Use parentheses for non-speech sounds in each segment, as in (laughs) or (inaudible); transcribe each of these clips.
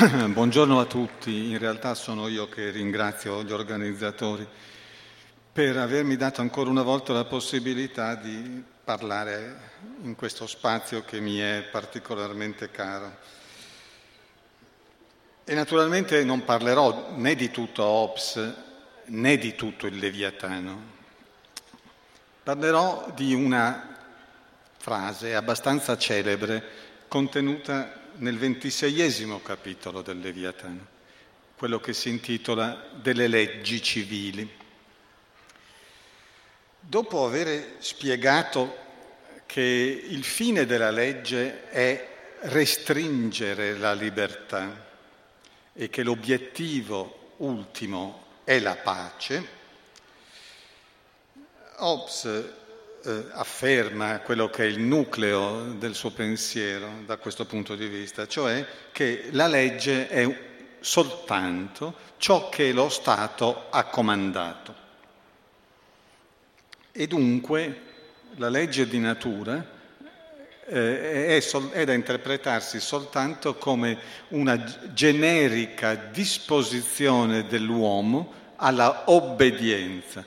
(coughs) buongiorno a tutti, in realtà sono io che ringrazio gli organizzatori per avermi dato ancora una volta la possibilità di parlare in questo spazio che mi è particolarmente caro. E naturalmente non parlerò né di tutto Ops né di tutto il Leviatano. Parlerò di una frase abbastanza celebre contenuta nel ventiseiesimo capitolo del Leviatano, quello che si intitola delle leggi civili. Dopo aver spiegato che il fine della legge è restringere la libertà e che l'obiettivo ultimo è la pace, Hobbes eh, afferma quello che è il nucleo del suo pensiero da questo punto di vista, cioè che la legge è soltanto ciò che lo Stato ha comandato. E dunque la legge di natura eh, è, sol- è da interpretarsi soltanto come una generica disposizione dell'uomo alla obbedienza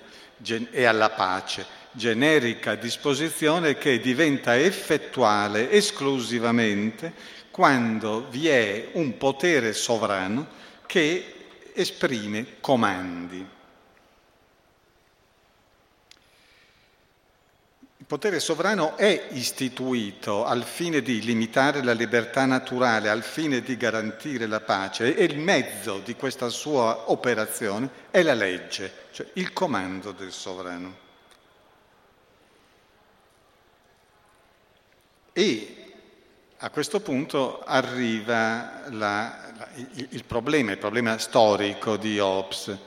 e alla pace generica disposizione che diventa effettuale esclusivamente quando vi è un potere sovrano che esprime comandi. Il potere sovrano è istituito al fine di limitare la libertà naturale, al fine di garantire la pace e il mezzo di questa sua operazione è la legge, cioè il comando del sovrano. E a questo punto arriva la, la, il, il, problema, il problema storico di Hobbes.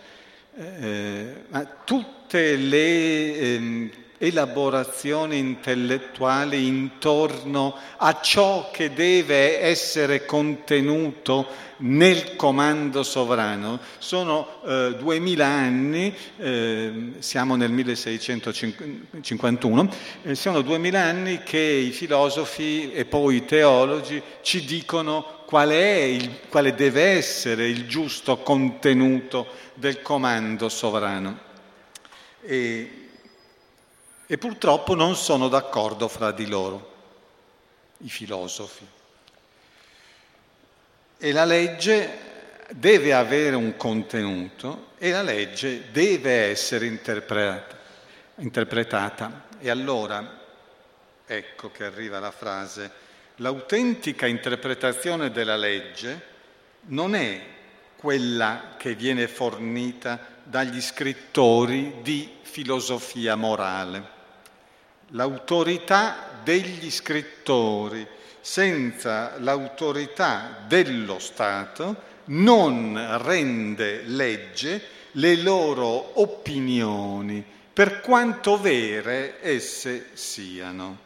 Eh, ma tutte le eh, elaborazioni intellettuali intorno a ciò che deve essere contenuto nel comando sovrano. Sono eh, duemila anni, eh, siamo nel 1651, eh, sono duemila anni che i filosofi e poi i teologi ci dicono qual il, quale deve essere il giusto contenuto del comando sovrano. E, e purtroppo non sono d'accordo fra di loro, i filosofi. E la legge deve avere un contenuto e la legge deve essere interpretata. interpretata. E allora, ecco che arriva la frase, l'autentica interpretazione della legge non è quella che viene fornita dagli scrittori di filosofia morale. L'autorità degli scrittori senza l'autorità dello Stato non rende legge le loro opinioni, per quanto vere esse siano.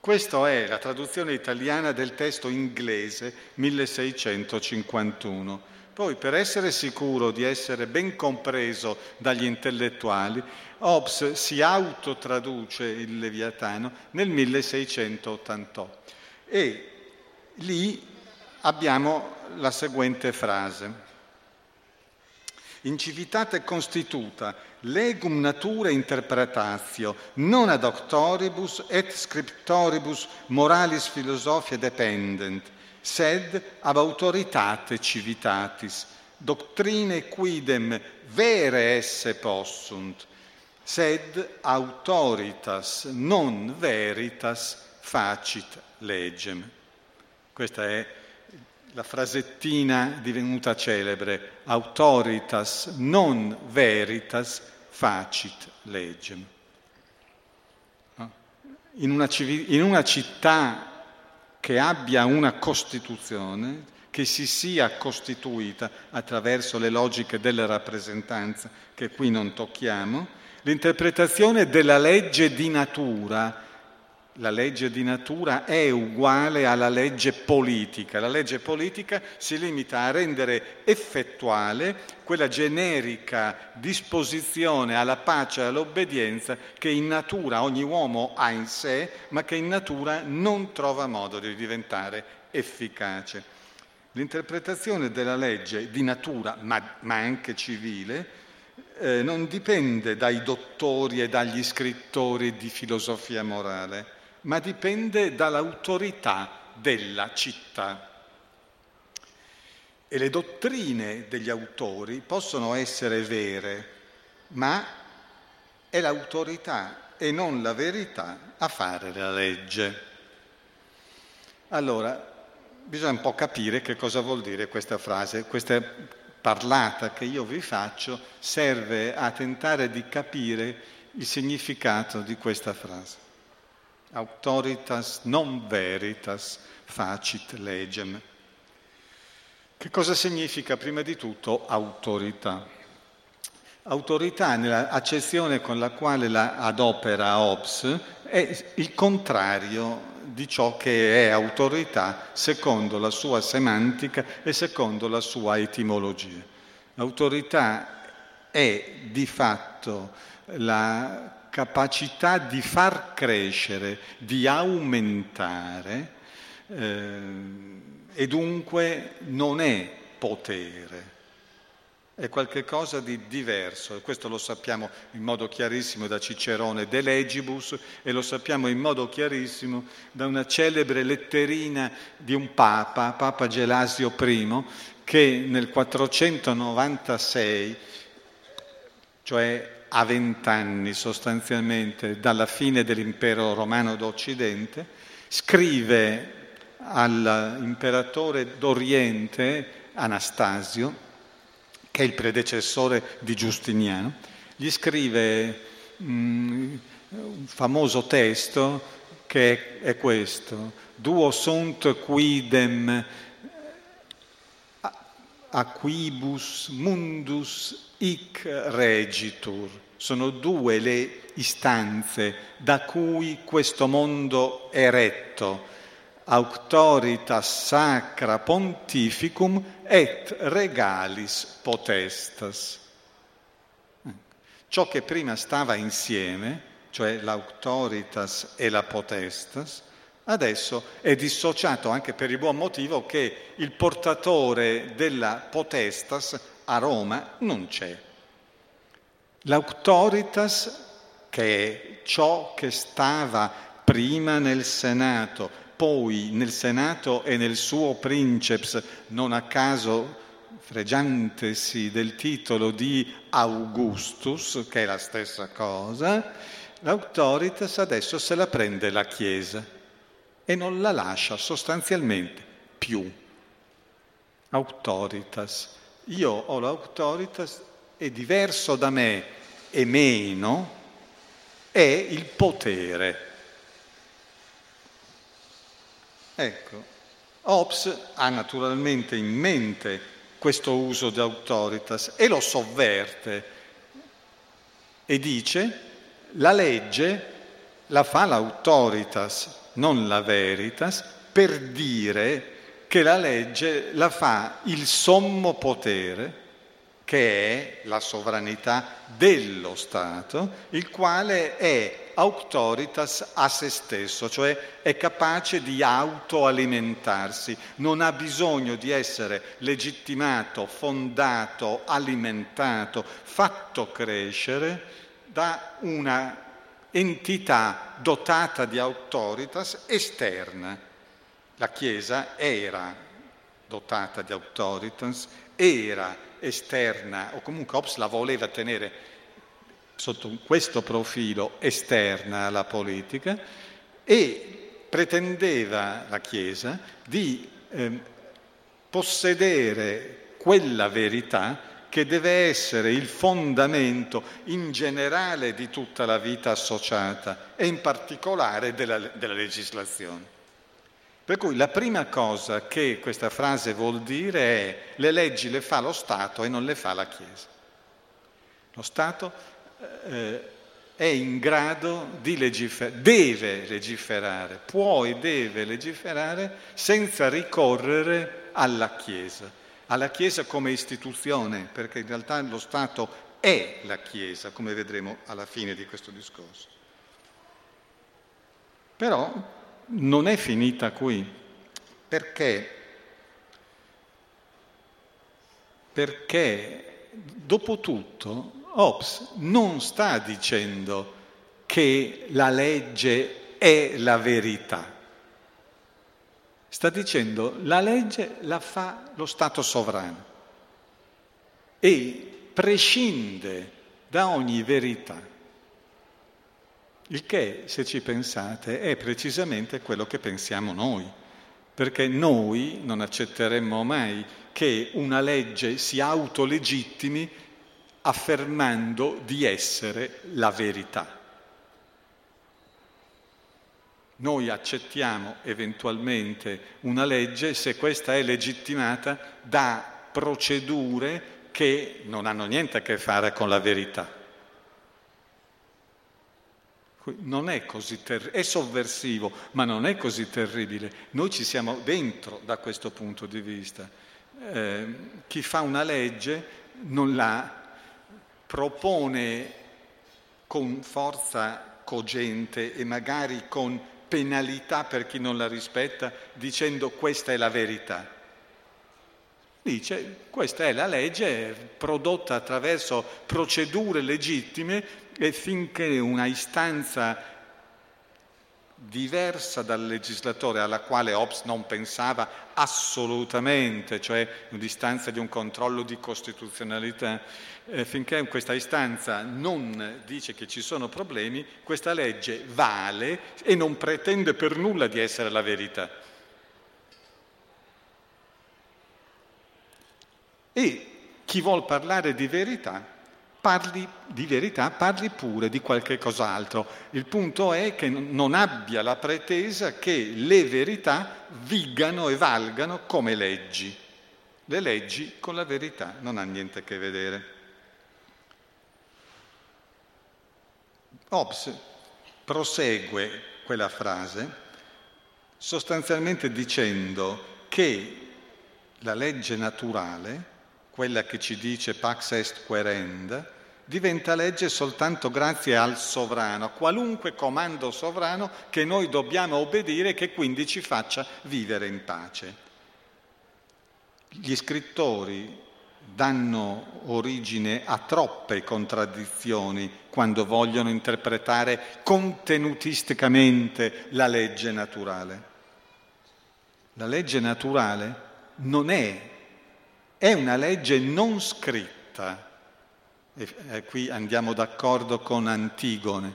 Questa è la traduzione italiana del testo inglese 1651. Poi, per essere sicuro di essere ben compreso dagli intellettuali, Hobbes si autotraduce il Leviatano nel 1688 e lì abbiamo la seguente frase. In civitate constituta legum natura interpretatio non ad octoribus et scriptoribus moralis philosophia dependent, sed ab autoritate civitatis, doctrine quidem vere esse possunt, sed autoritas non veritas facit legem. Questa è la frasettina divenuta celebre, autoritas non veritas facit legem. In una, in una città che abbia una Costituzione, che si sia costituita attraverso le logiche della rappresentanza che qui non tocchiamo, l'interpretazione della legge di natura, la legge di natura è uguale alla legge politica. La legge politica si limita a rendere effettuale quella generica disposizione alla pace e all'obbedienza che in natura ogni uomo ha in sé, ma che in natura non trova modo di diventare efficace. L'interpretazione della legge di natura, ma, ma anche civile, eh, non dipende dai dottori e dagli scrittori di filosofia morale, ma dipende dall'autorità della città. E le dottrine degli autori possono essere vere, ma è l'autorità e non la verità a fare la legge. Allora, bisogna un po' capire che cosa vuol dire questa frase, questa parlata che io vi faccio serve a tentare di capire il significato di questa frase. Autoritas non veritas facit legem. Che cosa significa prima di tutto autorità? Autorità, nell'accezione con la quale la adopera Hobbes, è il contrario di ciò che è autorità secondo la sua semantica e secondo la sua etimologia. Autorità è di fatto la capacità di far crescere, di aumentare eh, e dunque non è potere è qualcosa di diverso e questo lo sappiamo in modo chiarissimo da Cicerone De Legibus e lo sappiamo in modo chiarissimo da una celebre letterina di un papa, Papa Gelasio I, che nel 496, cioè a vent'anni sostanzialmente dalla fine dell'impero romano d'Occidente, scrive all'imperatore d'Oriente Anastasio, che è il predecessore di Giustiniano, gli scrive mm, un famoso testo che è questo, Duo sunt quidem aquibus mundus hic regitur. Sono due le istanze da cui questo mondo è retto auctoritas sacra pontificum et regalis potestas. Ciò che prima stava insieme, cioè l'auctoritas e la potestas, adesso è dissociato anche per il buon motivo che il portatore della potestas a Roma non c'è. L'auctoritas, che è ciò che stava prima nel Senato, poi nel Senato e nel suo princeps, non a caso fregiantesi del titolo di Augustus, che è la stessa cosa, l'autoritas adesso se la prende la Chiesa e non la lascia sostanzialmente più. Autoritas. Io ho l'autoritas e diverso da me e meno è il potere. Ecco, Hobbes ha naturalmente in mente questo uso di autoritas e lo sovverte e dice la legge la fa l'autoritas, non la veritas, per dire che la legge la fa il sommo potere che è la sovranità dello Stato, il quale è auctoritas a se stesso, cioè è capace di autoalimentarsi, non ha bisogno di essere legittimato, fondato, alimentato, fatto crescere da una entità dotata di autoritas esterna. La Chiesa era dotata di autoritas, era esterna, o comunque Hobbes la voleva tenere sotto questo profilo esterna alla politica e pretendeva la Chiesa di eh, possedere quella verità che deve essere il fondamento in generale di tutta la vita associata e in particolare della, della legislazione. Per cui la prima cosa che questa frase vuol dire è le leggi le fa lo Stato e non le fa la Chiesa. Lo Stato eh, è in grado di legiferare, deve legiferare, può e deve legiferare senza ricorrere alla Chiesa, alla Chiesa come istituzione, perché in realtà lo Stato è la Chiesa, come vedremo alla fine di questo discorso. Però non è finita qui, perché perché dopo tutto Hobbes non sta dicendo che la legge è la verità. Sta dicendo la legge la fa lo Stato sovrano e prescinde da ogni verità. Il che, se ci pensate, è precisamente quello che pensiamo noi, perché noi non accetteremmo mai che una legge si autolegittimi affermando di essere la verità. Noi accettiamo eventualmente una legge se questa è legittimata da procedure che non hanno niente a che fare con la verità. Non è così terribile, è sovversivo, ma non è così terribile. Noi ci siamo dentro da questo punto di vista. Eh, chi fa una legge non la propone con forza cogente e magari con penalità per chi non la rispetta, dicendo questa è la verità. Dice questa è la legge prodotta attraverso procedure legittime e finché una istanza diversa dal legislatore alla quale Hobbes non pensava assolutamente, cioè un'istanza di un controllo di costituzionalità, eh, finché questa istanza non dice che ci sono problemi, questa legge vale e non pretende per nulla di essere la verità. E chi vuol parlare di verità parli di verità, parli pure di qualche cos'altro. Il punto è che non abbia la pretesa che le verità vigano e valgano come leggi. Le leggi con la verità non hanno niente a che vedere. Hobbes prosegue quella frase sostanzialmente dicendo che la legge naturale quella che ci dice pax est querend, diventa legge soltanto grazie al sovrano, qualunque comando sovrano che noi dobbiamo obbedire e che quindi ci faccia vivere in pace. Gli scrittori danno origine a troppe contraddizioni quando vogliono interpretare contenutisticamente la legge naturale. La legge naturale non è è una legge non scritta. E qui andiamo d'accordo con Antigone.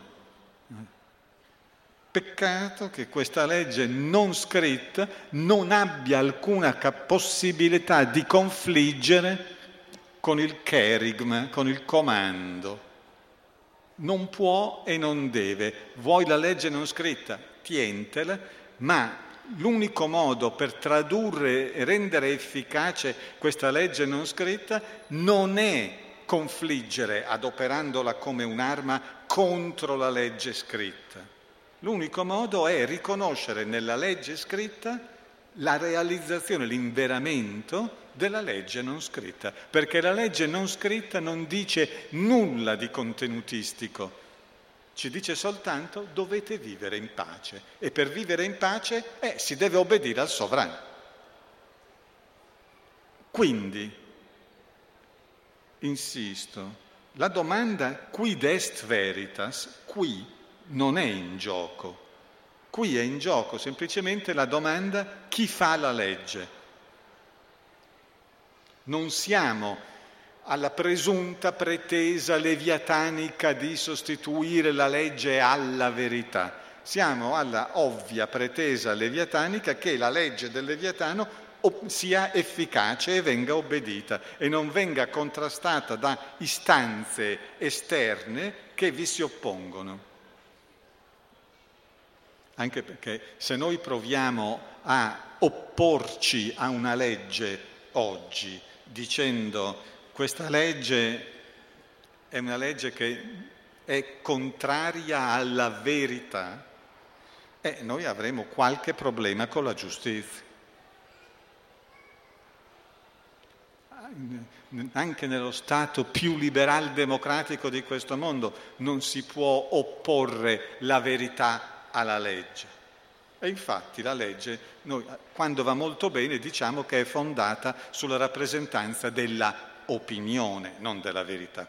Peccato che questa legge non scritta non abbia alcuna possibilità di confliggere con il cherigma, con il comando. Non può e non deve. Vuoi la legge non scritta? Tientela, ma l'unico modo per tradurre e rendere efficace questa legge non scritta non è confliggere adoperandola come un'arma contro la legge scritta. L'unico modo è riconoscere nella legge scritta la realizzazione, l'inveramento della legge non scritta, perché la legge non scritta non dice nulla di contenutistico, ci dice soltanto dovete vivere in pace e per vivere in pace eh, si deve obbedire al sovrano. Quindi, insisto, la domanda quid est veritas, qui non è in gioco. Qui è in gioco semplicemente la domanda chi fa la legge. Non siamo alla presunta pretesa leviatanica di sostituire la legge alla verità. Siamo alla ovvia pretesa leviatanica che la legge del leviatano sia efficace e venga obbedita e non venga contrastata da istanze esterne che vi si oppongono. Anche perché se noi proviamo a opporci a una legge oggi dicendo questa legge è una legge che è contraria alla verità e noi avremo qualche problema con la giustizia. Anche nello Stato più liberal democratico di questo mondo non si può opporre la verità alla legge. E infatti la legge, noi, quando va molto bene, diciamo che è fondata sulla rappresentanza della opinione, non della verità.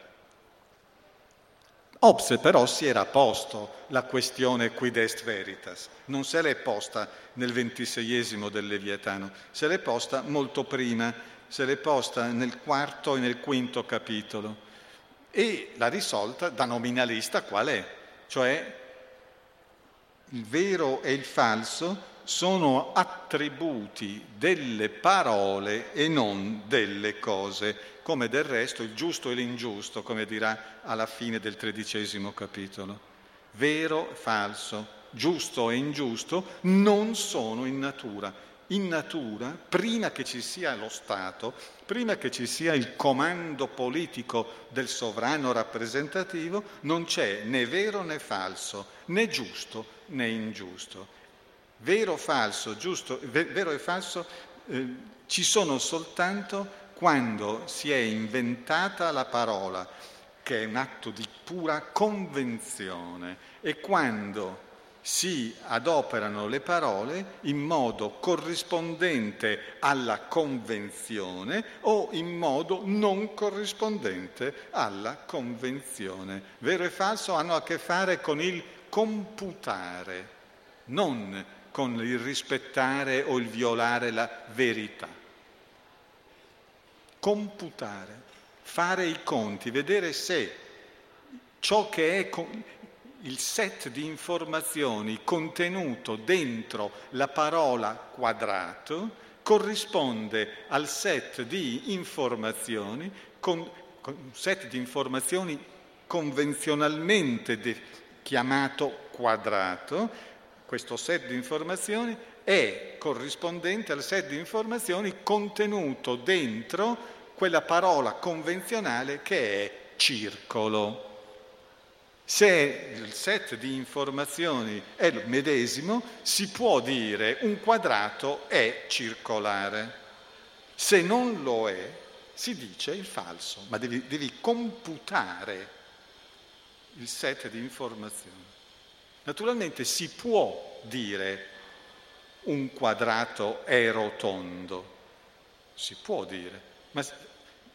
Hobbes però si era posto la questione quid est veritas, non se l'è posta nel ventiseiesimo del Leviatano, se l'è posta molto prima, se l'è posta nel quarto e nel quinto capitolo e l'ha risolta da nominalista qual è? Cioè il vero e il falso sono attributi delle parole e non delle cose, come del resto il giusto e l'ingiusto, come dirà alla fine del tredicesimo capitolo. Vero falso, giusto e ingiusto non sono in natura. In natura, prima che ci sia lo Stato, prima che ci sia il comando politico del sovrano rappresentativo, non c'è né vero né falso, né giusto né ingiusto. Vero, falso, giusto, vero e falso eh, ci sono soltanto quando si è inventata la parola, che è un atto di pura convenzione, e quando si adoperano le parole in modo corrispondente alla convenzione o in modo non corrispondente alla convenzione. Vero e falso hanno a che fare con il computare, non con il rispettare o il violare la verità computare, fare i conti, vedere se ciò che è il set di informazioni contenuto dentro la parola quadrato corrisponde al set di informazioni, con, con set di informazioni convenzionalmente de, chiamato quadrato, questo set di informazioni è corrispondente al set di informazioni contenuto dentro quella parola convenzionale che è circolo. Se il set di informazioni è il medesimo, si può dire un quadrato è circolare. Se non lo è, si dice il falso, ma devi, devi computare il set di informazioni. Naturalmente si può dire un quadrato è rotondo. Si può dire, ma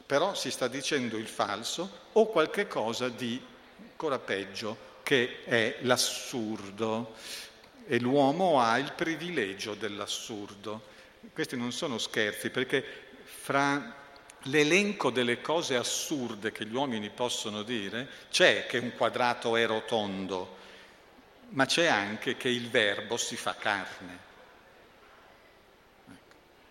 però si sta dicendo il falso o qualche cosa di ancora peggio, che è l'assurdo. E l'uomo ha il privilegio dell'assurdo. Questi non sono scherzi, perché fra l'elenco delle cose assurde che gli uomini possono dire c'è che un quadrato è rotondo, ma c'è anche che il verbo si fa carne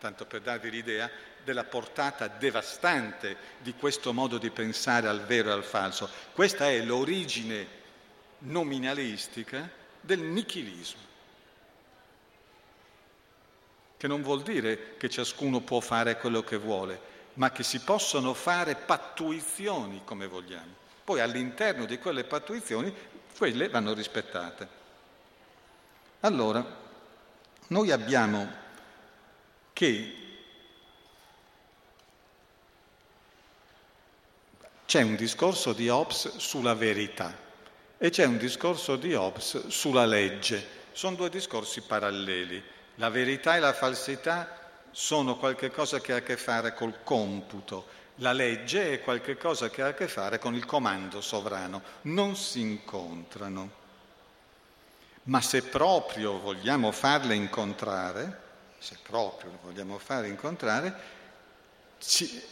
tanto per darvi l'idea della portata devastante di questo modo di pensare al vero e al falso. Questa è l'origine nominalistica del nichilismo, che non vuol dire che ciascuno può fare quello che vuole, ma che si possono fare pattuizioni come vogliamo. Poi all'interno di quelle pattuizioni quelle vanno rispettate. Allora, noi abbiamo che c'è un discorso di Hobbes sulla verità e c'è un discorso di Hobbes sulla legge. Sono due discorsi paralleli. La verità e la falsità sono qualcosa che ha a che fare col computo. La legge è qualcosa che ha a che fare con il comando sovrano. Non si incontrano. Ma se proprio vogliamo farle incontrare, se proprio lo vogliamo fare incontrare,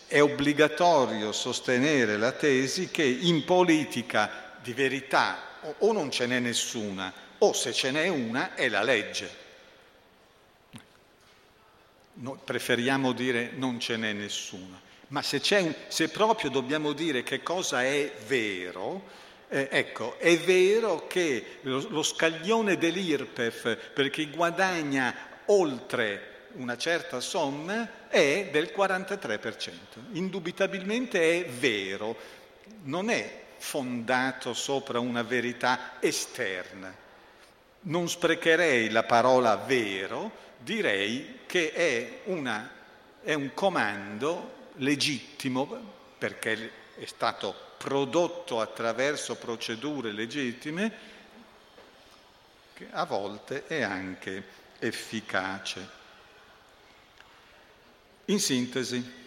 è obbligatorio sostenere la tesi che in politica di verità o non ce n'è nessuna, o se ce n'è una è la legge. Noi preferiamo dire non ce n'è nessuna, ma se, se proprio dobbiamo dire che cosa è vero, eh, ecco, è vero che lo, lo scaglione dell'IRPEF per chi guadagna oltre una certa somma è del 43%. Indubitabilmente è vero, non è fondato sopra una verità esterna. Non sprecherei la parola vero, direi che è, una, è un comando legittimo perché è stato prodotto attraverso procedure legittime che a volte è anche efficace. In sintesi,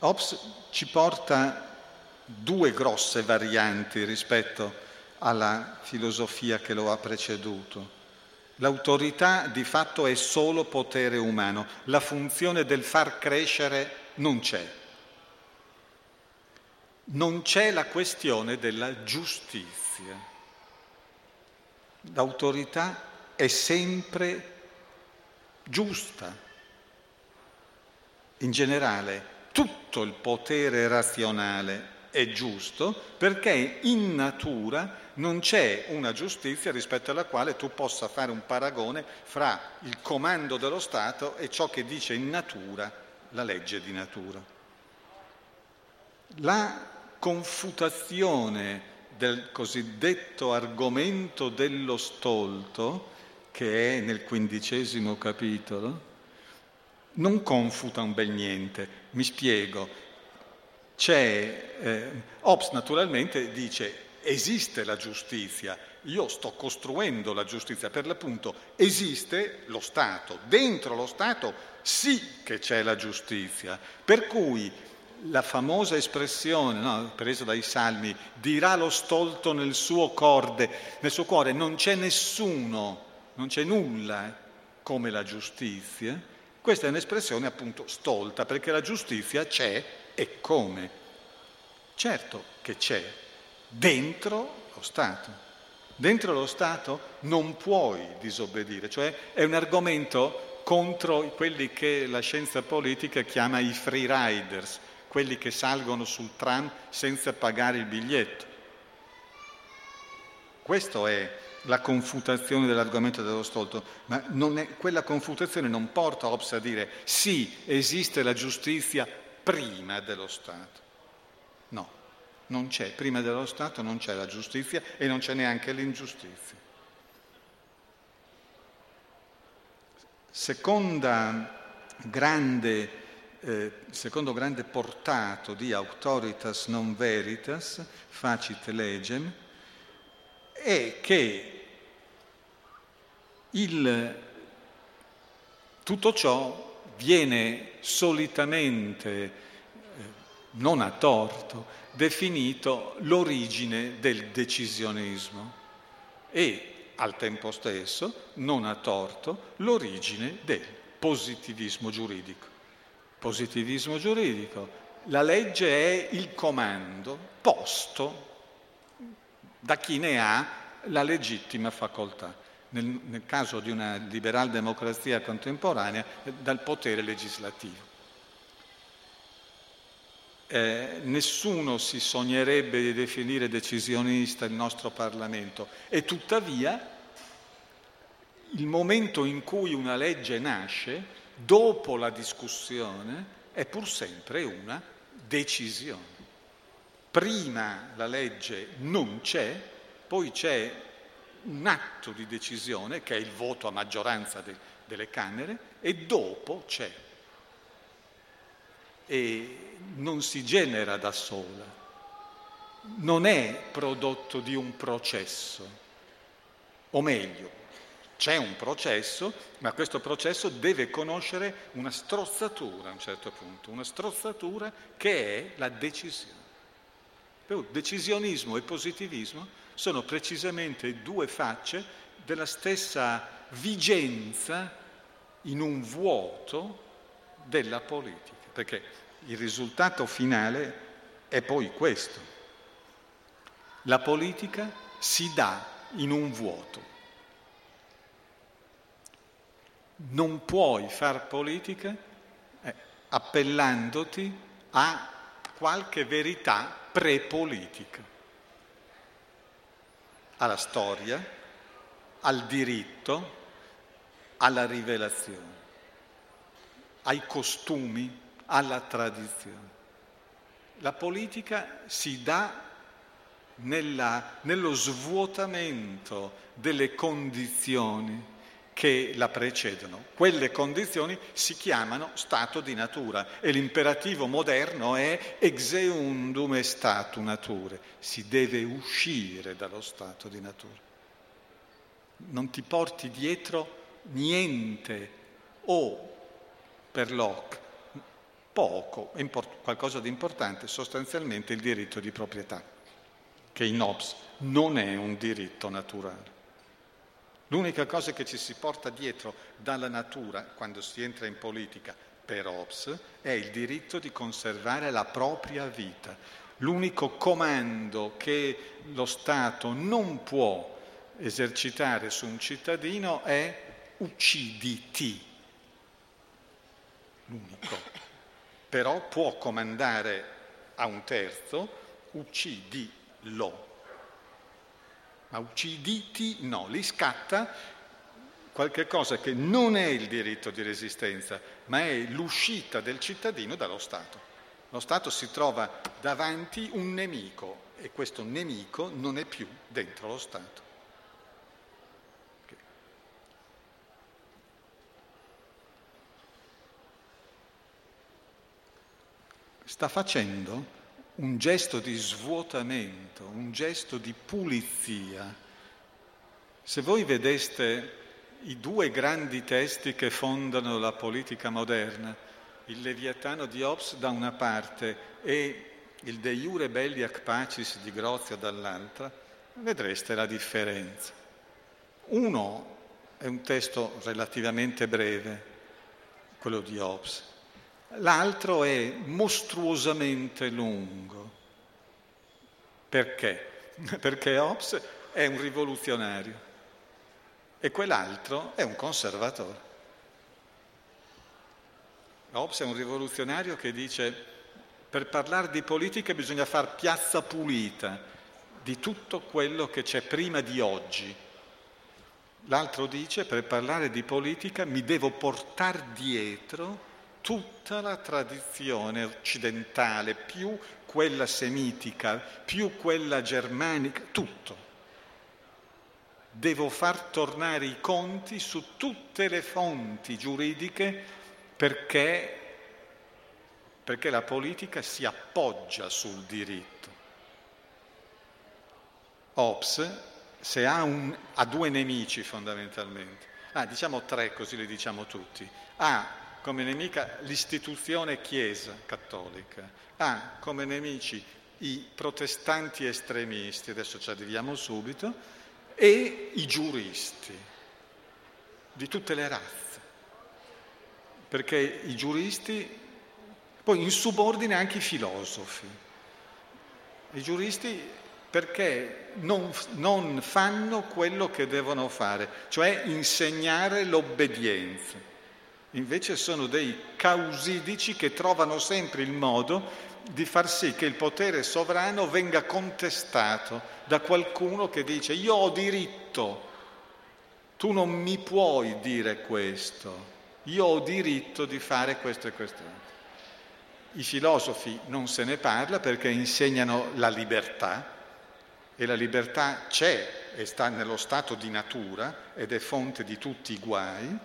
Hobbes ci porta due grosse varianti rispetto alla filosofia che lo ha preceduto. L'autorità di fatto è solo potere umano, la funzione del far crescere non c'è. Non c'è la questione della giustizia. L'autorità è sempre giusta. In generale, tutto il potere razionale è giusto perché in natura non c'è una giustizia rispetto alla quale tu possa fare un paragone fra il comando dello Stato e ciò che dice in natura la legge di natura. La confutazione del cosiddetto argomento dello stolto, che è nel quindicesimo capitolo, non confuta un bel niente. Mi spiego. Eh, Hobbes naturalmente dice esiste la giustizia, io sto costruendo la giustizia, per l'appunto esiste lo Stato, dentro lo Stato sì che c'è la giustizia, per cui la famosa espressione no, presa dai salmi, dirà lo stolto nel suo, corde, nel suo cuore, non c'è nessuno, non c'è nulla come la giustizia, questa è un'espressione appunto stolta, perché la giustizia c'è e come? Certo che c'è, dentro lo Stato. Dentro lo Stato non puoi disobbedire, cioè è un argomento contro quelli che la scienza politica chiama i free riders, quelli che salgono sul tram senza pagare il biglietto. Questo è la confutazione dell'argomento dello stolto, ma è, quella confutazione non porta Hobbes a dire sì, esiste la giustizia prima dello Stato. No, non c'è, prima dello Stato non c'è la giustizia e non c'è neanche l'ingiustizia. Seconda grande, eh, secondo grande portato di autoritas non veritas, facit legem, è che il, tutto ciò viene solitamente, eh, non a torto, definito l'origine del decisionismo e al tempo stesso, non a torto, l'origine del positivismo giuridico. Positivismo giuridico, la legge è il comando posto da chi ne ha la legittima facoltà. Nel, nel caso di una liberal democrazia contemporanea, dal potere legislativo. Eh, nessuno si sognerebbe di definire decisionista il nostro Parlamento e tuttavia il momento in cui una legge nasce, dopo la discussione, è pur sempre una decisione. Prima la legge non c'è, poi c'è un atto di decisione che è il voto a maggioranza de, delle Camere e dopo c'è. E non si genera da sola, non è prodotto di un processo, o meglio, c'è un processo, ma questo processo deve conoscere una strozzatura a un certo punto, una strozzatura che è la decisione. Decisionismo e positivismo sono precisamente due facce della stessa vigenza in un vuoto della politica, perché il risultato finale è poi questo. La politica si dà in un vuoto. Non puoi far politica eh, appellandoti a qualche verità prepolitica, alla storia, al diritto, alla rivelazione, ai costumi, alla tradizione. La politica si dà nella, nello svuotamento delle condizioni che la precedono. Quelle condizioni si chiamano stato di natura e l'imperativo moderno è exeundum e statu nature, si deve uscire dallo stato di natura. Non ti porti dietro niente o per Locke poco, qualcosa di importante, sostanzialmente il diritto di proprietà, che in Hobbes non è un diritto naturale. L'unica cosa che ci si porta dietro dalla natura quando si entra in politica per Hobbes è il diritto di conservare la propria vita. L'unico comando che lo Stato non può esercitare su un cittadino è ucciditi. L'unico. Però può comandare a un terzo uccidilo. Ma ucciditi no, li scatta qualche cosa che non è il diritto di resistenza, ma è l'uscita del cittadino dallo Stato. Lo Stato si trova davanti un nemico e questo nemico non è più dentro lo Stato. Sta facendo un gesto di svuotamento, un gesto di pulizia. Se voi vedeste i due grandi testi che fondano la politica moderna, il Leviatano di Hobbes da una parte e il De Iure Belli Ac Pacis di Grozio dall'altra, vedreste la differenza. Uno è un testo relativamente breve, quello di Hobbes, l'altro è mostruosamente lungo. Perché? (laughs) Perché Hobbes è un rivoluzionario e quell'altro è un conservatore. Hobbes è un rivoluzionario che dice per parlare di politica bisogna far piazza pulita di tutto quello che c'è prima di oggi. L'altro dice per parlare di politica mi devo portare dietro tutta la tradizione occidentale, più quella semitica, più quella germanica, tutto. Devo far tornare i conti su tutte le fonti giuridiche perché, perché la politica si appoggia sul diritto. Hobbes, se ha, un, ha due nemici fondamentalmente, ah, diciamo tre così li diciamo tutti, ha come nemica l'istituzione Chiesa cattolica, ha come nemici i protestanti estremisti, adesso ci arriviamo subito, e i giuristi di tutte le razze, perché i giuristi, poi in subordine anche i filosofi, i giuristi perché non, non fanno quello che devono fare, cioè insegnare l'obbedienza. Invece sono dei causidici che trovano sempre il modo di far sì che il potere sovrano venga contestato da qualcuno che dice io ho diritto, tu non mi puoi dire questo, io ho diritto di fare questo e quest'altro. I filosofi non se ne parla perché insegnano la libertà e la libertà c'è e sta nello stato di natura ed è fonte di tutti i guai.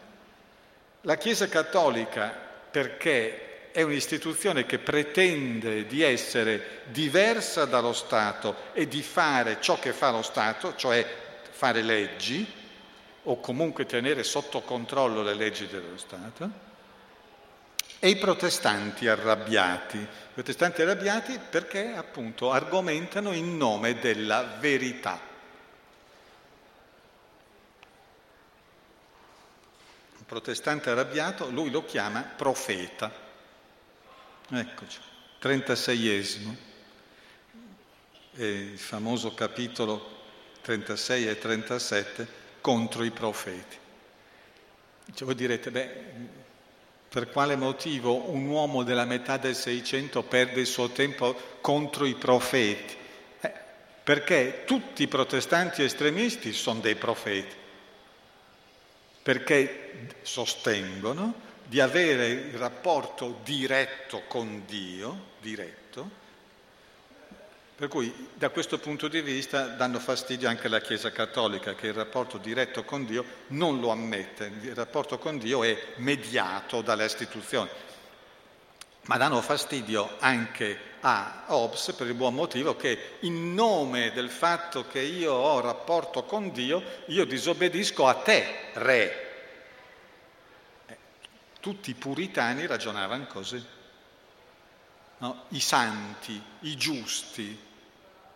La Chiesa cattolica perché è un'istituzione che pretende di essere diversa dallo Stato e di fare ciò che fa lo Stato, cioè fare leggi o comunque tenere sotto controllo le leggi dello Stato, e i protestanti arrabbiati. I protestanti arrabbiati perché appunto argomentano in nome della verità. Protestante arrabbiato, lui lo chiama profeta. Eccoci, 36esimo, il famoso capitolo 36 e 37 contro i profeti. Cioè, voi direte, beh, per quale motivo un uomo della metà del Seicento perde il suo tempo contro i profeti? Eh, perché tutti i protestanti estremisti sono dei profeti, perché sostengono di avere il rapporto diretto con Dio, diretto, per cui da questo punto di vista danno fastidio anche alla Chiesa Cattolica che il rapporto diretto con Dio non lo ammette, il rapporto con Dio è mediato dalle istituzioni, ma danno fastidio anche a Hobbes per il buon motivo che in nome del fatto che io ho rapporto con Dio, io disobbedisco a te, re, tutti i puritani ragionavano così. No? I santi, i giusti,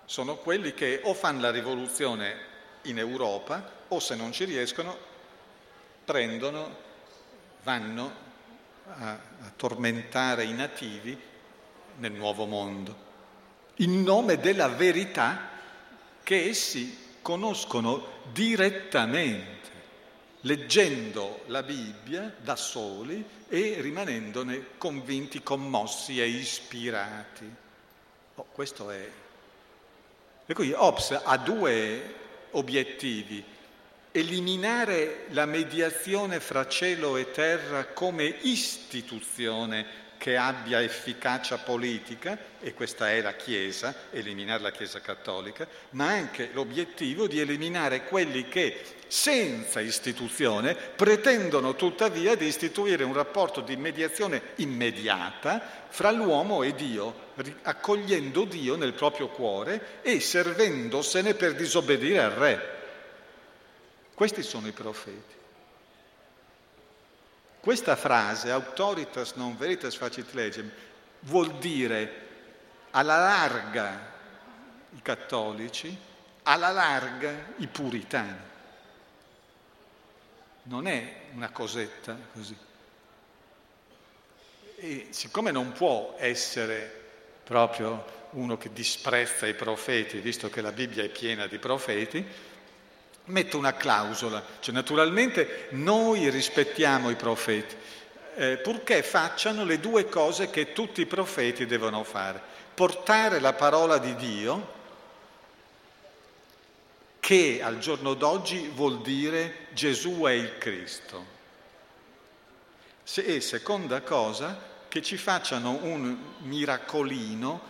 sono quelli che o fanno la rivoluzione in Europa o se non ci riescono prendono, vanno a, a tormentare i nativi nel nuovo mondo, in nome della verità che essi conoscono direttamente, leggendo la Bibbia da soli e rimanendone convinti, commossi e ispirati. Oh, questo è. Per cui Hobbes ha due obiettivi. Eliminare la mediazione fra cielo e terra come istituzione che abbia efficacia politica, e questa è la Chiesa, eliminare la Chiesa cattolica, ma anche l'obiettivo di eliminare quelli che senza istituzione pretendono tuttavia di istituire un rapporto di mediazione immediata fra l'uomo e Dio, accogliendo Dio nel proprio cuore e servendosene per disobbedire al Re. Questi sono i profeti. Questa frase, autoritas non veritas facit legem, vuol dire alla larga i cattolici, alla larga i puritani. Non è una cosetta così. E siccome non può essere proprio uno che disprezza i profeti, visto che la Bibbia è piena di profeti, metto una clausola, cioè naturalmente noi rispettiamo i profeti, eh, purché facciano le due cose che tutti i profeti devono fare, portare la parola di Dio, che al giorno d'oggi vuol dire Gesù è il Cristo. E seconda cosa, che ci facciano un miracolino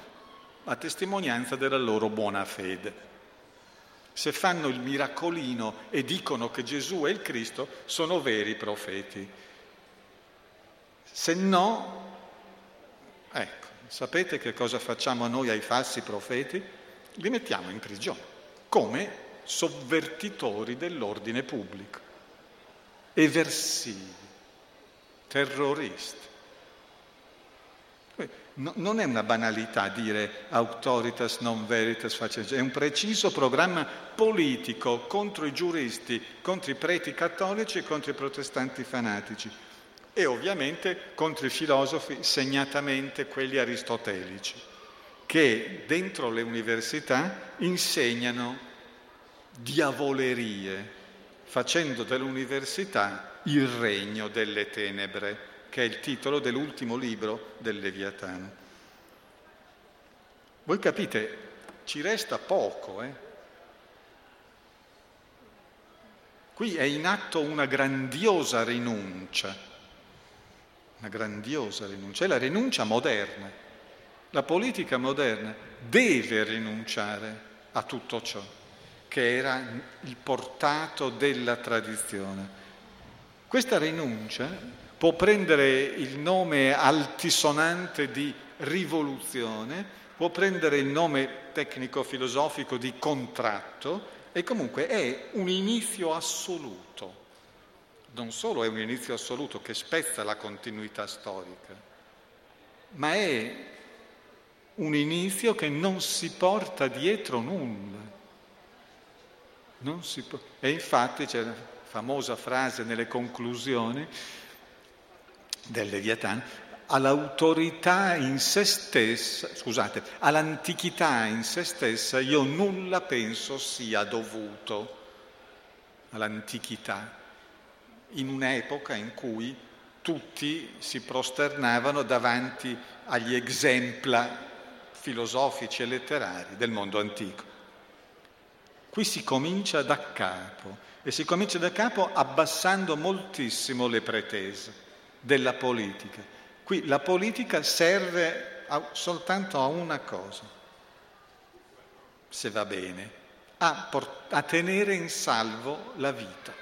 a testimonianza della loro buona fede se fanno il miracolino e dicono che Gesù è il Cristo, sono veri profeti. Se no, ecco, sapete che cosa facciamo noi ai falsi profeti? Li mettiamo in prigione, come sovvertitori dell'ordine pubblico, eversivi, terroristi. No, non è una banalità dire autoritas non veritas facendo, è un preciso programma politico contro i giuristi, contro i preti cattolici e contro i protestanti fanatici e ovviamente contro i filosofi, segnatamente quelli aristotelici, che dentro le università insegnano diavolerie, facendo dell'università il regno delle tenebre che è il titolo dell'ultimo libro del Leviatano. Voi capite, ci resta poco, eh? Qui è in atto una grandiosa rinuncia, una grandiosa rinuncia, è la rinuncia moderna. La politica moderna deve rinunciare a tutto ciò che era il portato della tradizione. Questa rinuncia può prendere il nome altisonante di rivoluzione, può prendere il nome tecnico-filosofico di contratto e comunque è un inizio assoluto. Non solo è un inizio assoluto che spezza la continuità storica, ma è un inizio che non si porta dietro nulla. Po- e infatti c'è la famosa frase nelle conclusioni del Leviatano, all'autorità in se stessa, scusate, all'antichità in se stessa io nulla penso sia dovuto all'antichità, in un'epoca in cui tutti si prosternavano davanti agli exempla filosofici e letterari del mondo antico. Qui si comincia da capo e si comincia da capo abbassando moltissimo le pretese della politica. Qui la politica serve a, soltanto a una cosa, se va bene, a, port- a tenere in salvo la vita,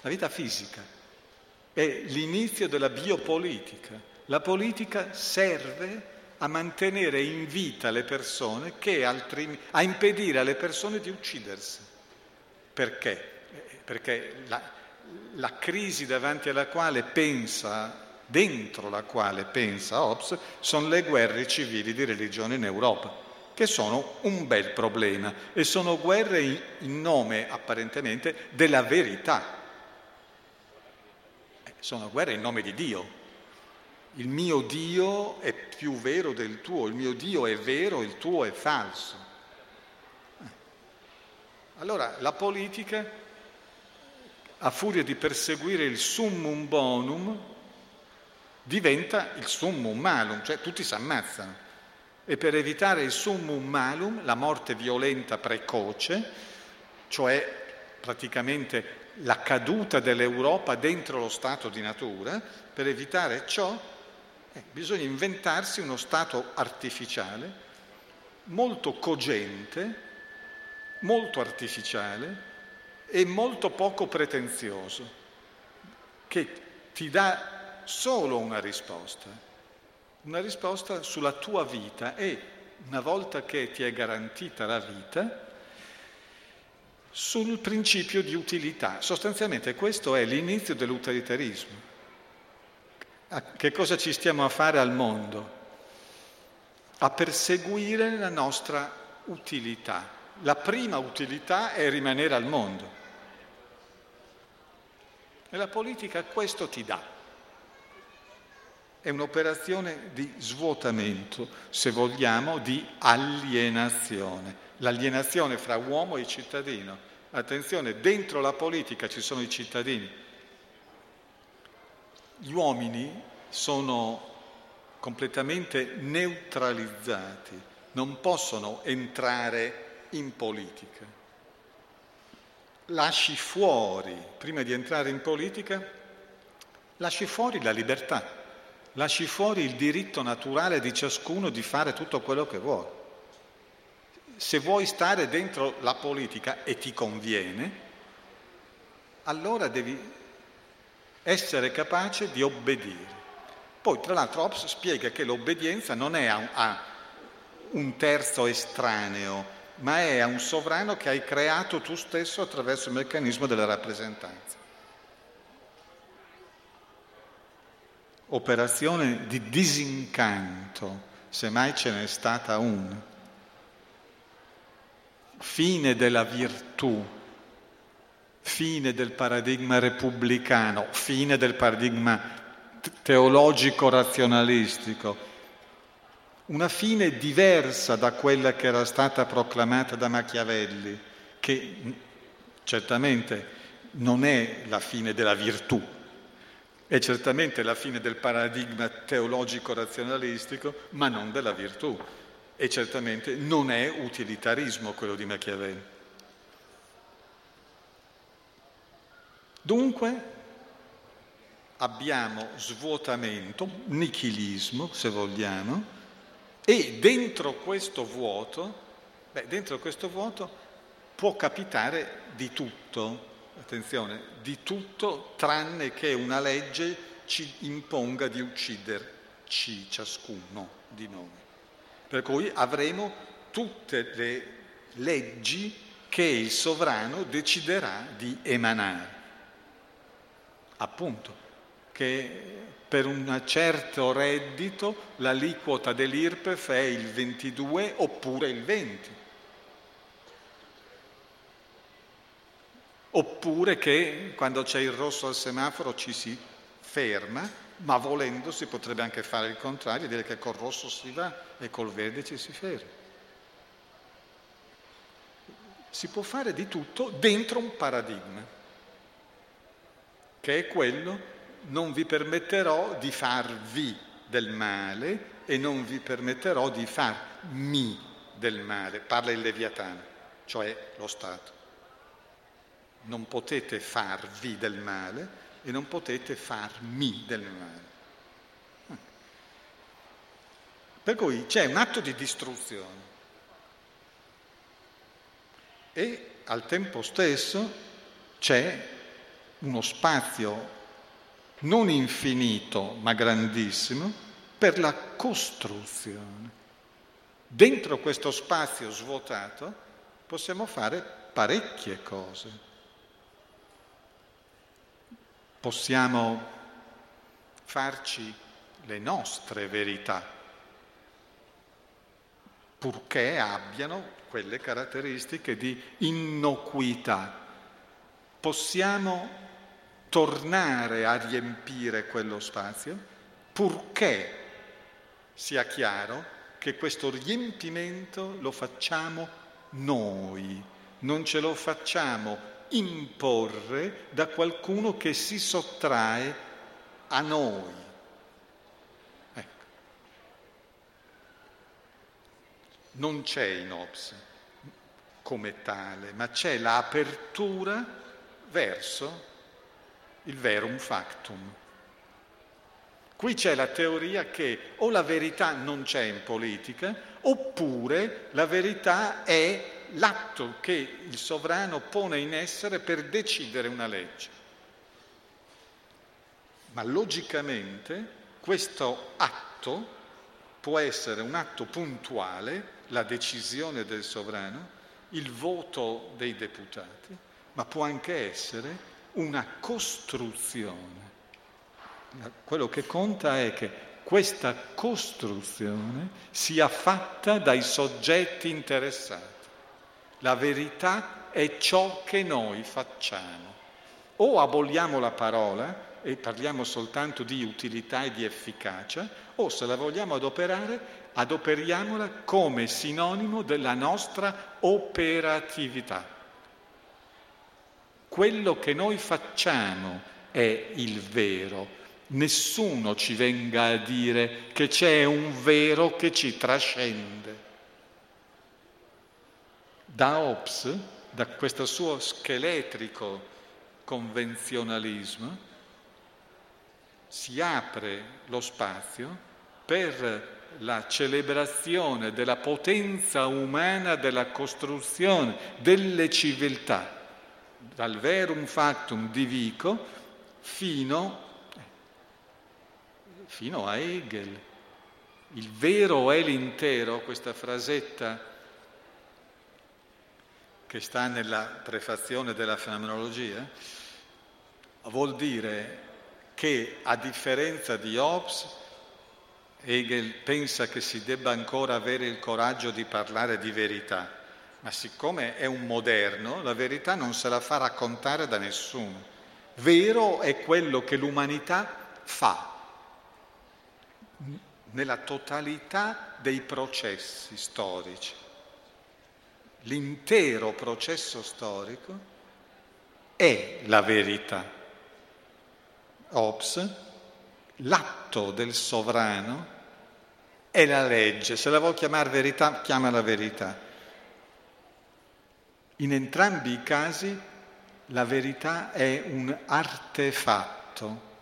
la vita fisica. È l'inizio della biopolitica. La politica serve a mantenere in vita le persone, altri, a impedire alle persone di uccidersi. Perché? Perché la, la crisi davanti alla quale pensa, dentro la quale pensa Hobbes, sono le guerre civili di religione in Europa, che sono un bel problema e sono guerre in nome apparentemente della verità. Sono guerre in nome di Dio. Il mio Dio è più vero del tuo, il mio Dio è vero, il tuo è falso. Eh. Allora la politica a furia di perseguire il summum bonum, diventa il summum malum, cioè tutti si ammazzano. E per evitare il summum malum, la morte violenta precoce, cioè praticamente la caduta dell'Europa dentro lo stato di natura, per evitare ciò eh, bisogna inventarsi uno stato artificiale, molto cogente, molto artificiale, e molto poco pretenzioso, che ti dà solo una risposta, una risposta sulla tua vita e una volta che ti è garantita la vita, sul principio di utilità. Sostanzialmente questo è l'inizio dell'utilitarismo. che cosa ci stiamo a fare al mondo? A perseguire la nostra utilità. La prima utilità è rimanere al mondo. E la politica questo ti dà. È un'operazione di svuotamento, se vogliamo, di alienazione. L'alienazione fra uomo e cittadino. Attenzione, dentro la politica ci sono i cittadini. Gli uomini sono completamente neutralizzati, non possono entrare in politica lasci fuori, prima di entrare in politica, lasci fuori la libertà, lasci fuori il diritto naturale di ciascuno di fare tutto quello che vuole. Se vuoi stare dentro la politica e ti conviene, allora devi essere capace di obbedire. Poi, tra l'altro, Hobbes spiega che l'obbedienza non è a un terzo estraneo, ma è a un sovrano che hai creato tu stesso attraverso il meccanismo della rappresentanza. Operazione di disincanto, se mai ce n'è stata una. Fine della virtù, fine del paradigma repubblicano, fine del paradigma teologico razionalistico, una fine diversa da quella che era stata proclamata da Machiavelli, che certamente non è la fine della virtù, è certamente la fine del paradigma teologico razionalistico, ma non della virtù, e certamente non è utilitarismo quello di Machiavelli. Dunque abbiamo svuotamento, nichilismo, se vogliamo, e dentro questo vuoto, beh, dentro questo vuoto può capitare di tutto, attenzione, di tutto tranne che una legge ci imponga di ucciderci ciascuno di noi. Per cui avremo tutte le leggi che il sovrano deciderà di emanare. Appunto, che per un certo reddito l'aliquota dell'IRPEF è il 22 oppure il 20. Oppure che quando c'è il rosso al semaforo ci si ferma, ma volendo si potrebbe anche fare il contrario, dire che col rosso si va e col verde ci si ferma. Si può fare di tutto dentro un paradigma, che è quello non vi permetterò di farvi del male e non vi permetterò di farmi del male. Parla il Leviatano, cioè lo Stato. Non potete farvi del male e non potete farmi del male. Per cui c'è un atto di distruzione e al tempo stesso c'è uno spazio non infinito ma grandissimo, per la costruzione. Dentro questo spazio svuotato possiamo fare parecchie cose. possiamo farci le nostre verità, purché abbiano quelle caratteristiche di innocuità. Possiamo tornare a riempire quello spazio, purché sia chiaro che questo riempimento lo facciamo noi, non ce lo facciamo imporre da qualcuno che si sottrae a noi. Ecco. Non c'è in Ops come tale, ma c'è l'apertura verso il verum factum. Qui c'è la teoria che o la verità non c'è in politica, oppure la verità è l'atto che il sovrano pone in essere per decidere una legge. Ma logicamente questo atto può essere un atto puntuale, la decisione del sovrano, il voto dei deputati, ma può anche essere una costruzione quello che conta è che questa costruzione sia fatta dai soggetti interessati. La verità è ciò che noi facciamo. O aboliamo la parola e parliamo soltanto di utilità e di efficacia, o se la vogliamo adoperare, adoperiamola come sinonimo della nostra operatività. Quello che noi facciamo è il vero, nessuno ci venga a dire che c'è un vero che ci trascende. Da Hobbes, da questo suo scheletrico convenzionalismo, si apre lo spazio per la celebrazione della potenza umana della costruzione delle civiltà, dal verum factum di Vico fino fino a Hegel. Il vero è l'intero, questa frasetta che sta nella prefazione della fenomenologia, vuol dire che a differenza di Hobbes, Hegel pensa che si debba ancora avere il coraggio di parlare di verità, ma siccome è un moderno, la verità non se la fa raccontare da nessuno. Vero è quello che l'umanità fa, nella totalità dei processi storici. L'intero processo storico è la verità. Hobbes, l'atto del sovrano è la legge. Se la vuoi chiamare verità, chiamala verità. In entrambi i casi la verità è un artefatto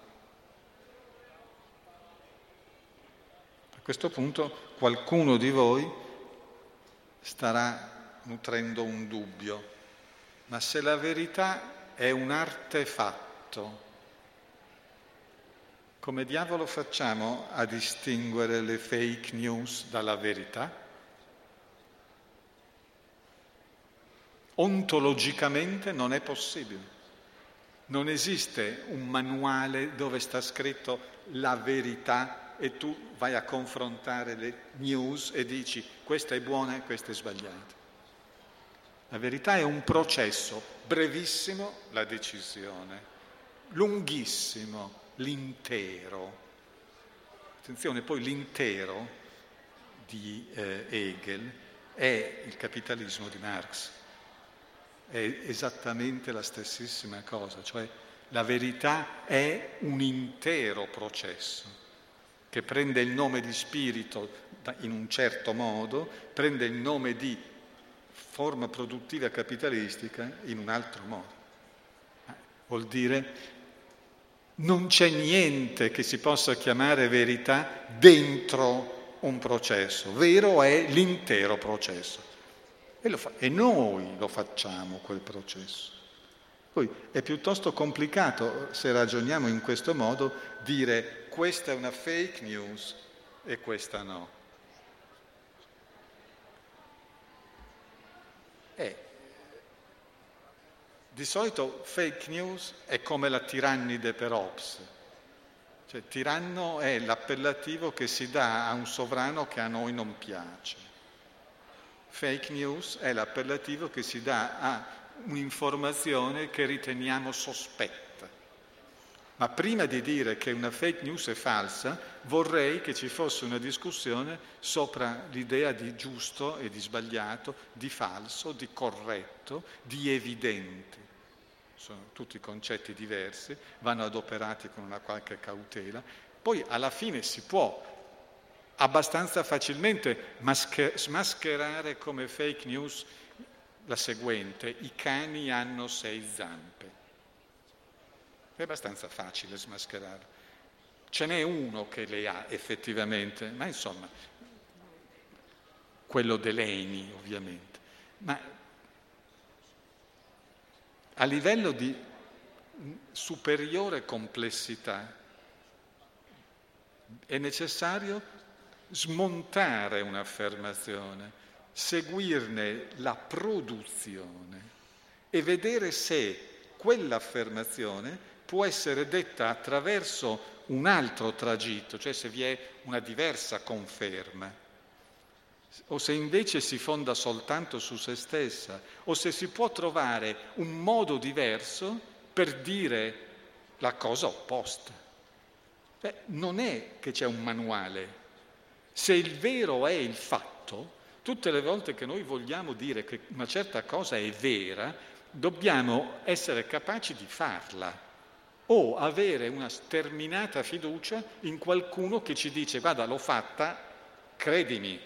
A questo punto qualcuno di voi starà nutrendo un dubbio, ma se la verità è un artefatto, come diavolo facciamo a distinguere le fake news dalla verità? Ontologicamente non è possibile. Non esiste un manuale dove sta scritto la verità e tu vai a confrontare le news e dici questa è buona e questa è sbagliata. La verità è un processo, brevissimo la decisione, lunghissimo l'intero. Attenzione, poi l'intero di eh, Hegel è il capitalismo di Marx, è esattamente la stessissima cosa, cioè la verità è un intero processo che prende il nome di spirito in un certo modo, prende il nome di forma produttiva capitalistica in un altro modo. Vuol dire non c'è niente che si possa chiamare verità dentro un processo, vero è l'intero processo. E, fa- e noi lo facciamo quel processo. Poi è piuttosto complicato, se ragioniamo in questo modo, dire questa è una fake news e questa no. È Di solito fake news è come la tirannide per Hobbes, cioè tiranno è l'appellativo che si dà a un sovrano che a noi non piace. Fake news è l'appellativo che si dà a un'informazione che riteniamo sospetta. Ma prima di dire che una fake news è falsa, vorrei che ci fosse una discussione sopra l'idea di giusto e di sbagliato, di falso, di corretto, di evidente. Sono tutti concetti diversi, vanno adoperati con una qualche cautela. Poi alla fine si può abbastanza facilmente mascher- smascherare come fake news la seguente, i cani hanno sei zampe. È abbastanza facile smascherarlo. Ce n'è uno che le ha effettivamente, ma insomma, quello Delaney ovviamente. Ma a livello di superiore complessità è necessario smontare un'affermazione, seguirne la produzione e vedere se quell'affermazione può essere detta attraverso un altro tragitto, cioè se vi è una diversa conferma, o se invece si fonda soltanto su se stessa, o se si può trovare un modo diverso per dire la cosa opposta. Beh, non è che c'è un manuale. Se il vero è il fatto, tutte le volte che noi vogliamo dire che una certa cosa è vera, dobbiamo essere capaci di farla o avere una sterminata fiducia in qualcuno che ci dice guarda l'ho fatta, credimi.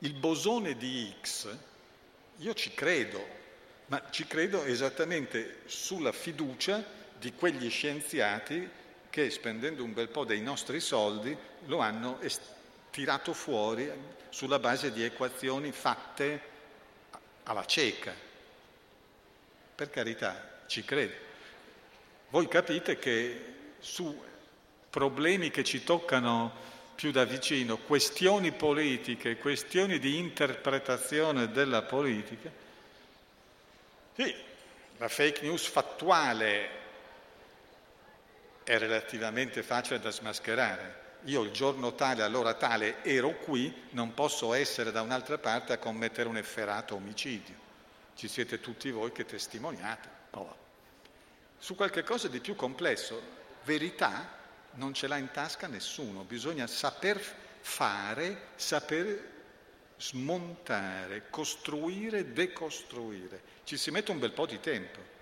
Il bosone di X, io ci credo, ma ci credo esattamente sulla fiducia di quegli scienziati che spendendo un bel po' dei nostri soldi lo hanno tirato fuori sulla base di equazioni fatte alla cieca. Per carità, ci credo. Voi capite che su problemi che ci toccano più da vicino, questioni politiche, questioni di interpretazione della politica, sì, la fake news fattuale è relativamente facile da smascherare. Io il giorno tale, all'ora tale, ero qui, non posso essere da un'altra parte a commettere un efferato omicidio ci siete tutti voi che testimoniate. Oh. Su qualche cosa di più complesso, verità non ce l'ha in tasca nessuno, bisogna saper fare, saper smontare, costruire, decostruire. Ci si mette un bel po' di tempo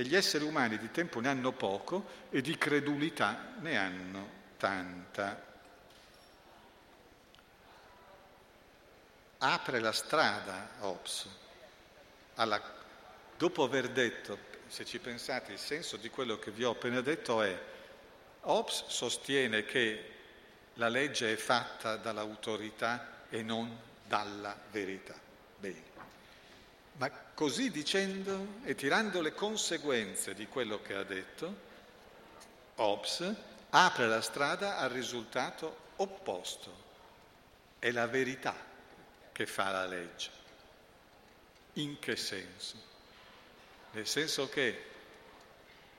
e gli esseri umani di tempo ne hanno poco e di credulità ne hanno tanta. Apre la strada, Ops, alla, dopo aver detto, se ci pensate, il senso di quello che vi ho appena detto è, Hobbes sostiene che la legge è fatta dall'autorità e non dalla verità. Bene. Ma così dicendo e tirando le conseguenze di quello che ha detto, Hobbes apre la strada al risultato opposto. È la verità che fa la legge. In che senso? Nel senso che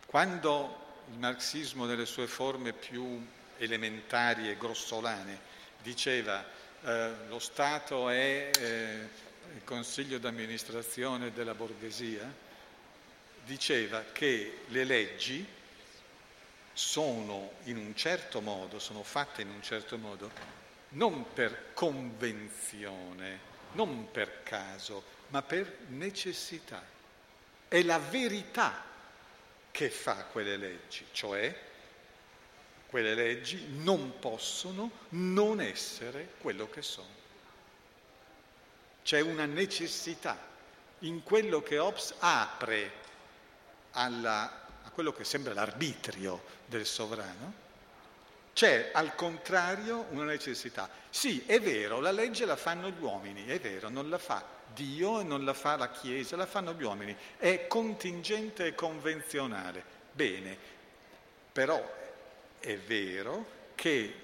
quando il marxismo nelle sue forme più elementari e grossolane diceva eh, lo Stato è eh, il consiglio d'amministrazione della borghesia, diceva che le leggi sono in un certo modo, sono fatte in un certo modo, non per convenzione, non per caso, ma per necessità. È la verità che fa quelle leggi, cioè quelle leggi non possono non essere quello che sono. C'è una necessità in quello che Hobbes apre alla, a quello che sembra l'arbitrio del sovrano, c'è al contrario una necessità. Sì, è vero, la legge la fanno gli uomini, è vero, non la fa Dio e non la fa la Chiesa, la fanno gli uomini, è contingente e convenzionale. Bene, però è vero che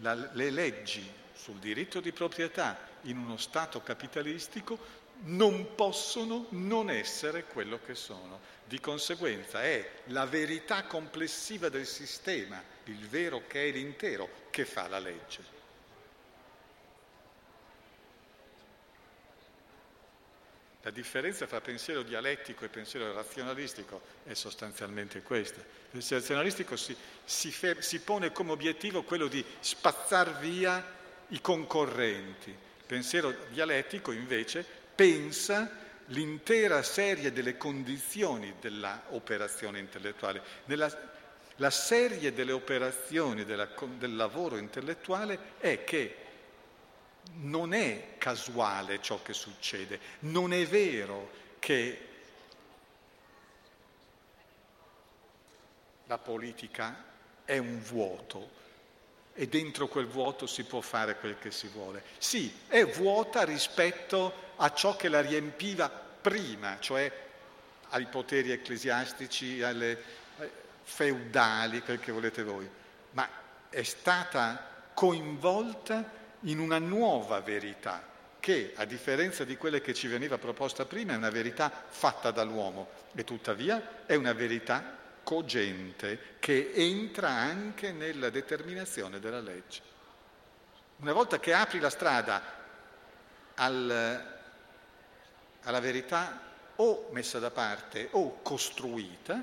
la, le leggi sul diritto di proprietà in uno Stato capitalistico non possono non essere quello che sono. Di conseguenza è la verità complessiva del sistema, il vero che è l'intero, che fa la legge. La differenza tra pensiero dialettico e pensiero razionalistico è sostanzialmente questa. Il pensiero razionalistico si, si, fer- si pone come obiettivo quello di spazzar via i concorrenti. Pensiero dialettico invece pensa l'intera serie delle condizioni dell'operazione intellettuale. Nella, la serie delle operazioni della, del lavoro intellettuale è che non è casuale ciò che succede, non è vero che la politica è un vuoto e dentro quel vuoto si può fare quel che si vuole. Sì, è vuota rispetto a ciò che la riempiva prima, cioè ai poteri ecclesiastici, alle eh, feudali, quel che volete voi, ma è stata coinvolta in una nuova verità che, a differenza di quelle che ci veniva proposta prima, è una verità fatta dall'uomo e tuttavia è una verità cogente che entra anche nella determinazione della legge. Una volta che apri la strada al, alla verità o messa da parte o costruita,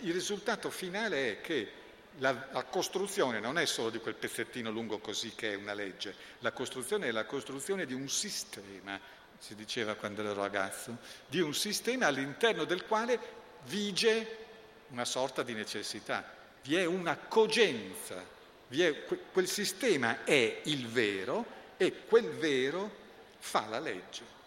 il risultato finale è che la, la, costruzione non è solo di quel pezzettino lungo così che è una legge, la costruzione è la costruzione di un sistema, si diceva quando ero ragazzo, di un sistema all'interno del quale vige una sorta di necessità, vi è una cogenza, è, quel sistema è il vero e quel vero fa la legge.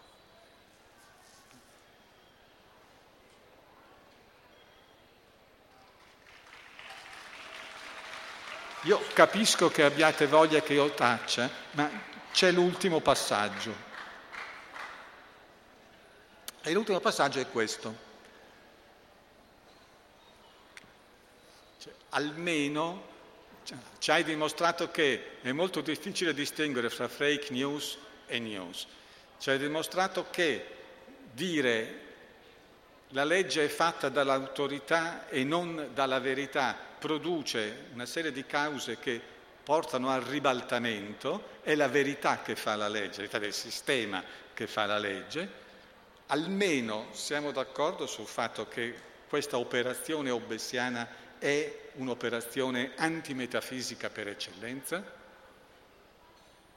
Io capisco che abbiate voglia che io taccia, ma c'è l'ultimo passaggio. E l'ultimo passaggio è questo. Cioè, almeno cioè, ci hai dimostrato che è molto difficile distinguere fra fake news e news. Ci hai dimostrato che dire la legge è fatta dall'autorità e non dalla verità produce una serie di cause che portano al ribaltamento, è la verità che fa la legge, la verità del sistema che fa la legge, almeno siamo d'accordo sul fatto che questa operazione obbessiana è un'operazione antimetafisica per eccellenza?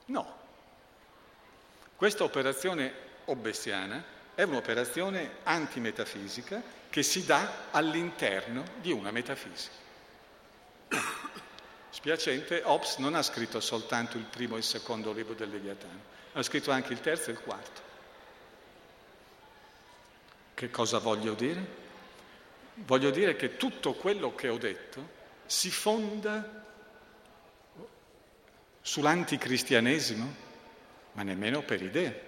No. Questa operazione obbessiana è un'operazione antimetafisica che si dà all'interno di una metafisica. (coughs) Spiacente, Hobbes non ha scritto soltanto il primo e il secondo libro del Leviatano, ha scritto anche il terzo e il quarto. Che cosa voglio dire? Voglio dire che tutto quello che ho detto si fonda sull'anticristianesimo, ma nemmeno per idee.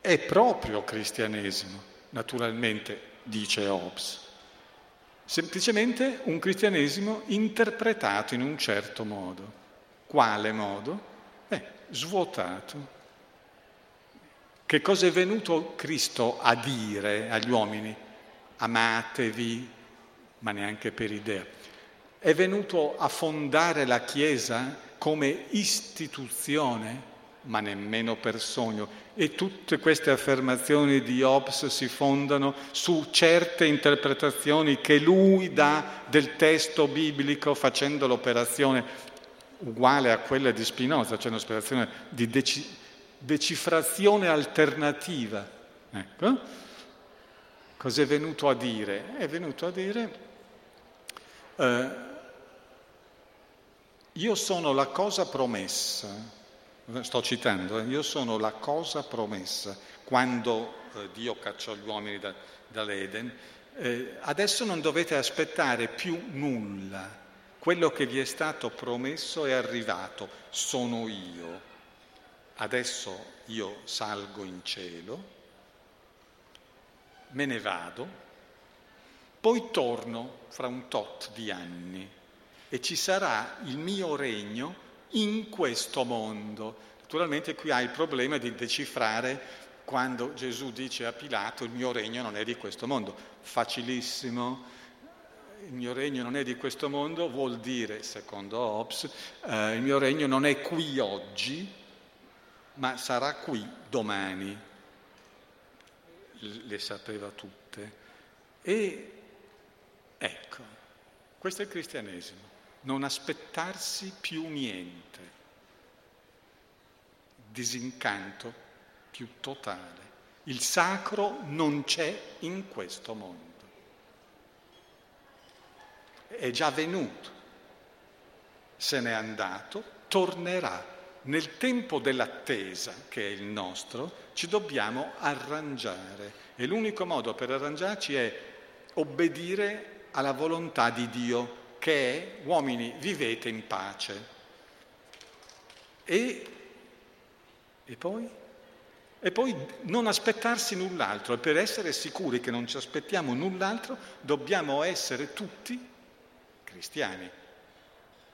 È proprio cristianesimo, naturalmente, dice Hobbes semplicemente un cristianesimo interpretato in un certo modo. Quale modo? Eh, svuotato. Che cosa è venuto Cristo a dire agli uomini? Amatevi, ma neanche per idea. È venuto a fondare la Chiesa come istituzione, ma nemmeno per sogno. E tutte queste affermazioni di Hobbes si fondano su certe interpretazioni che lui dà del testo biblico facendo l'operazione uguale a quella di Spinoza, cioè un'operazione di deci- decifrazione alternativa. Ecco. Cos'è venuto a dire? È venuto a dire eh, io sono la cosa promessa sto citando, eh, io sono la cosa promessa, quando eh, Dio cacciò gli uomini da, dall'Eden, eh, adesso non dovete aspettare più nulla, quello che vi è stato promesso è arrivato, sono io, adesso io salgo in cielo, me ne vado, poi torno fra un tot di anni e ci sarà il mio regno in questo mondo. Naturalmente qui hai il problema di decifrare quando Gesù dice a Pilato il mio regno non è di questo mondo. Facilissimo, il mio regno non è di questo mondo vuol dire, secondo Hobbes, eh, il mio regno non è qui oggi, ma sarà qui domani. Le sapeva tutte. E ecco, questo è il cristianesimo, non aspettarsi più niente, disincanto più totale. Il sacro non c'è in questo mondo. È già venuto, se n'è andato, tornerà. Nel tempo dell'attesa, che è il nostro, ci dobbiamo arrangiare e l'unico modo per arrangiarci è obbedire alla volontà di Dio, che è uomini vivete in pace. E, e poi? E poi non aspettarsi null'altro. E per essere sicuri che non ci aspettiamo null'altro, dobbiamo essere tutti cristiani.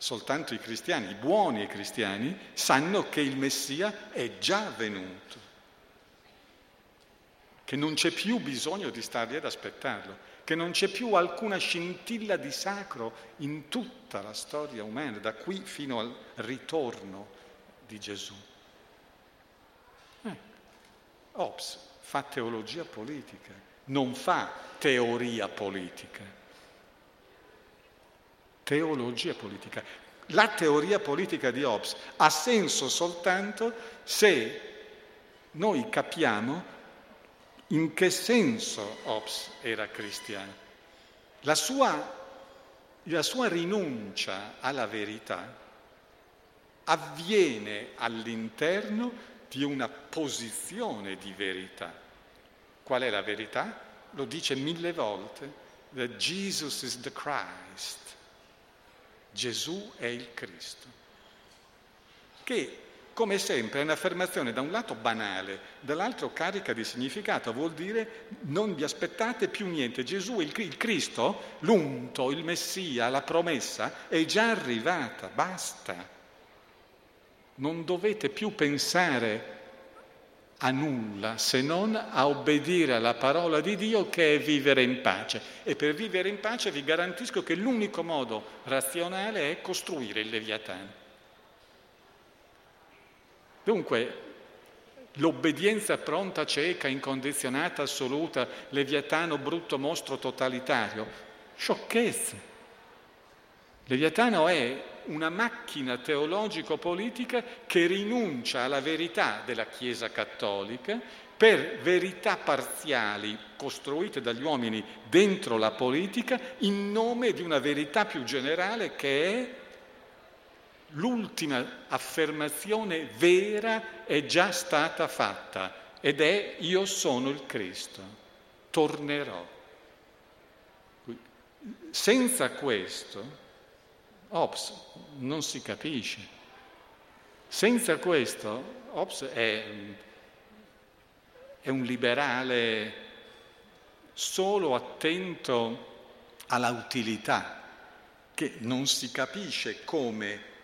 Soltanto i cristiani, i buoni cristiani, sanno che il Messia è già venuto, che non c'è più bisogno di stargli ad aspettarlo, che non c'è più alcuna scintilla di sacro in tutta la storia umana, da qui fino al ritorno di Gesù. Ops fa teologia politica, non fa teoria politica. Teologia politica. La teoria politica di Hobbes ha senso soltanto se noi capiamo in che senso Hobbes era cristiano. La sua, la sua rinuncia alla verità avviene all'interno di una posizione di verità. Qual è la verità? Lo dice mille volte, that Jesus is the Christ. Gesù è il Cristo. Che, come sempre, è un'affermazione da un lato banale, dall'altro carica di significato, vuol dire non vi aspettate più niente. Gesù, il, il Cristo, l'unto, il Messia, la promessa, è già arrivata, basta. Non dovete più pensare a nulla se non a obbedire alla parola di Dio che è vivere in pace. E per vivere in pace vi garantisco che l'unico modo razionale è costruire il Leviatano. Dunque, l'obbedienza pronta, cieca, incondizionata, assoluta, Leviatano, brutto mostro totalitario, sciocchezze. Leviatano è una macchina teologico-politica che rinuncia alla verità della Chiesa cattolica per verità parziali costruite dagli uomini dentro la politica in nome di una verità più generale che è l'ultima affermazione vera è già stata fatta ed è io sono il Cristo, tornerò. Senza questo Hobbes non si capisce. Senza questo Hobbes è, è un liberale solo attento alla utilità, che non si capisce come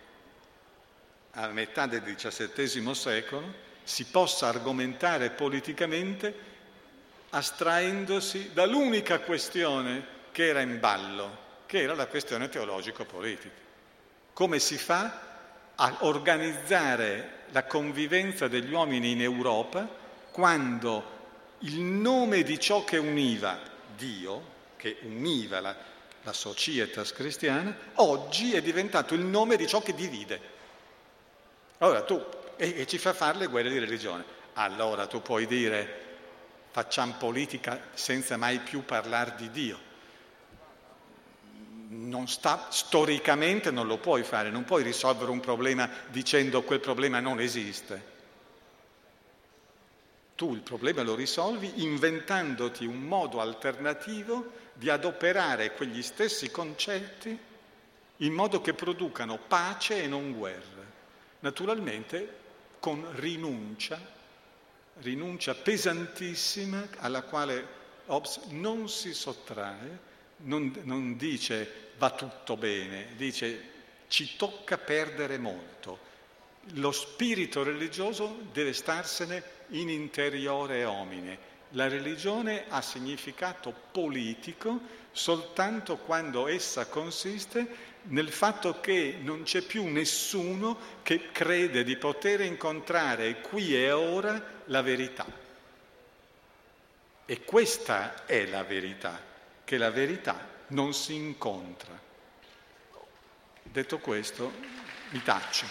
a metà del XVII secolo si possa argomentare politicamente astraendosi dall'unica questione che era in ballo, che era la questione teologico-politica. Come si fa a organizzare la convivenza degli uomini in Europa quando il nome di ciò che univa Dio, che univa la, la societas cristiana, oggi è diventato il nome di ciò che divide. Allora tu, e, e ci fa fare le guerre di religione. Allora tu puoi dire facciamo politica senza mai più parlare di Dio non sta, storicamente non lo puoi fare, non puoi risolvere un problema dicendo quel problema non esiste. Tu il problema lo risolvi inventandoti un modo alternativo di adoperare quegli stessi concetti in modo che producano pace e non guerra. Naturalmente con rinuncia, rinuncia pesantissima alla quale Hobbes non si sottrae, non, non dice va tutto bene, dice ci tocca perdere molto, lo spirito religioso deve starsene in interiore omine. La religione ha significato politico soltanto quando essa consiste nel fatto che non c'è più nessuno che crede di poter incontrare qui e ora la verità. E questa è la verità, che la verità non si incontra. Detto questo, mi taccio.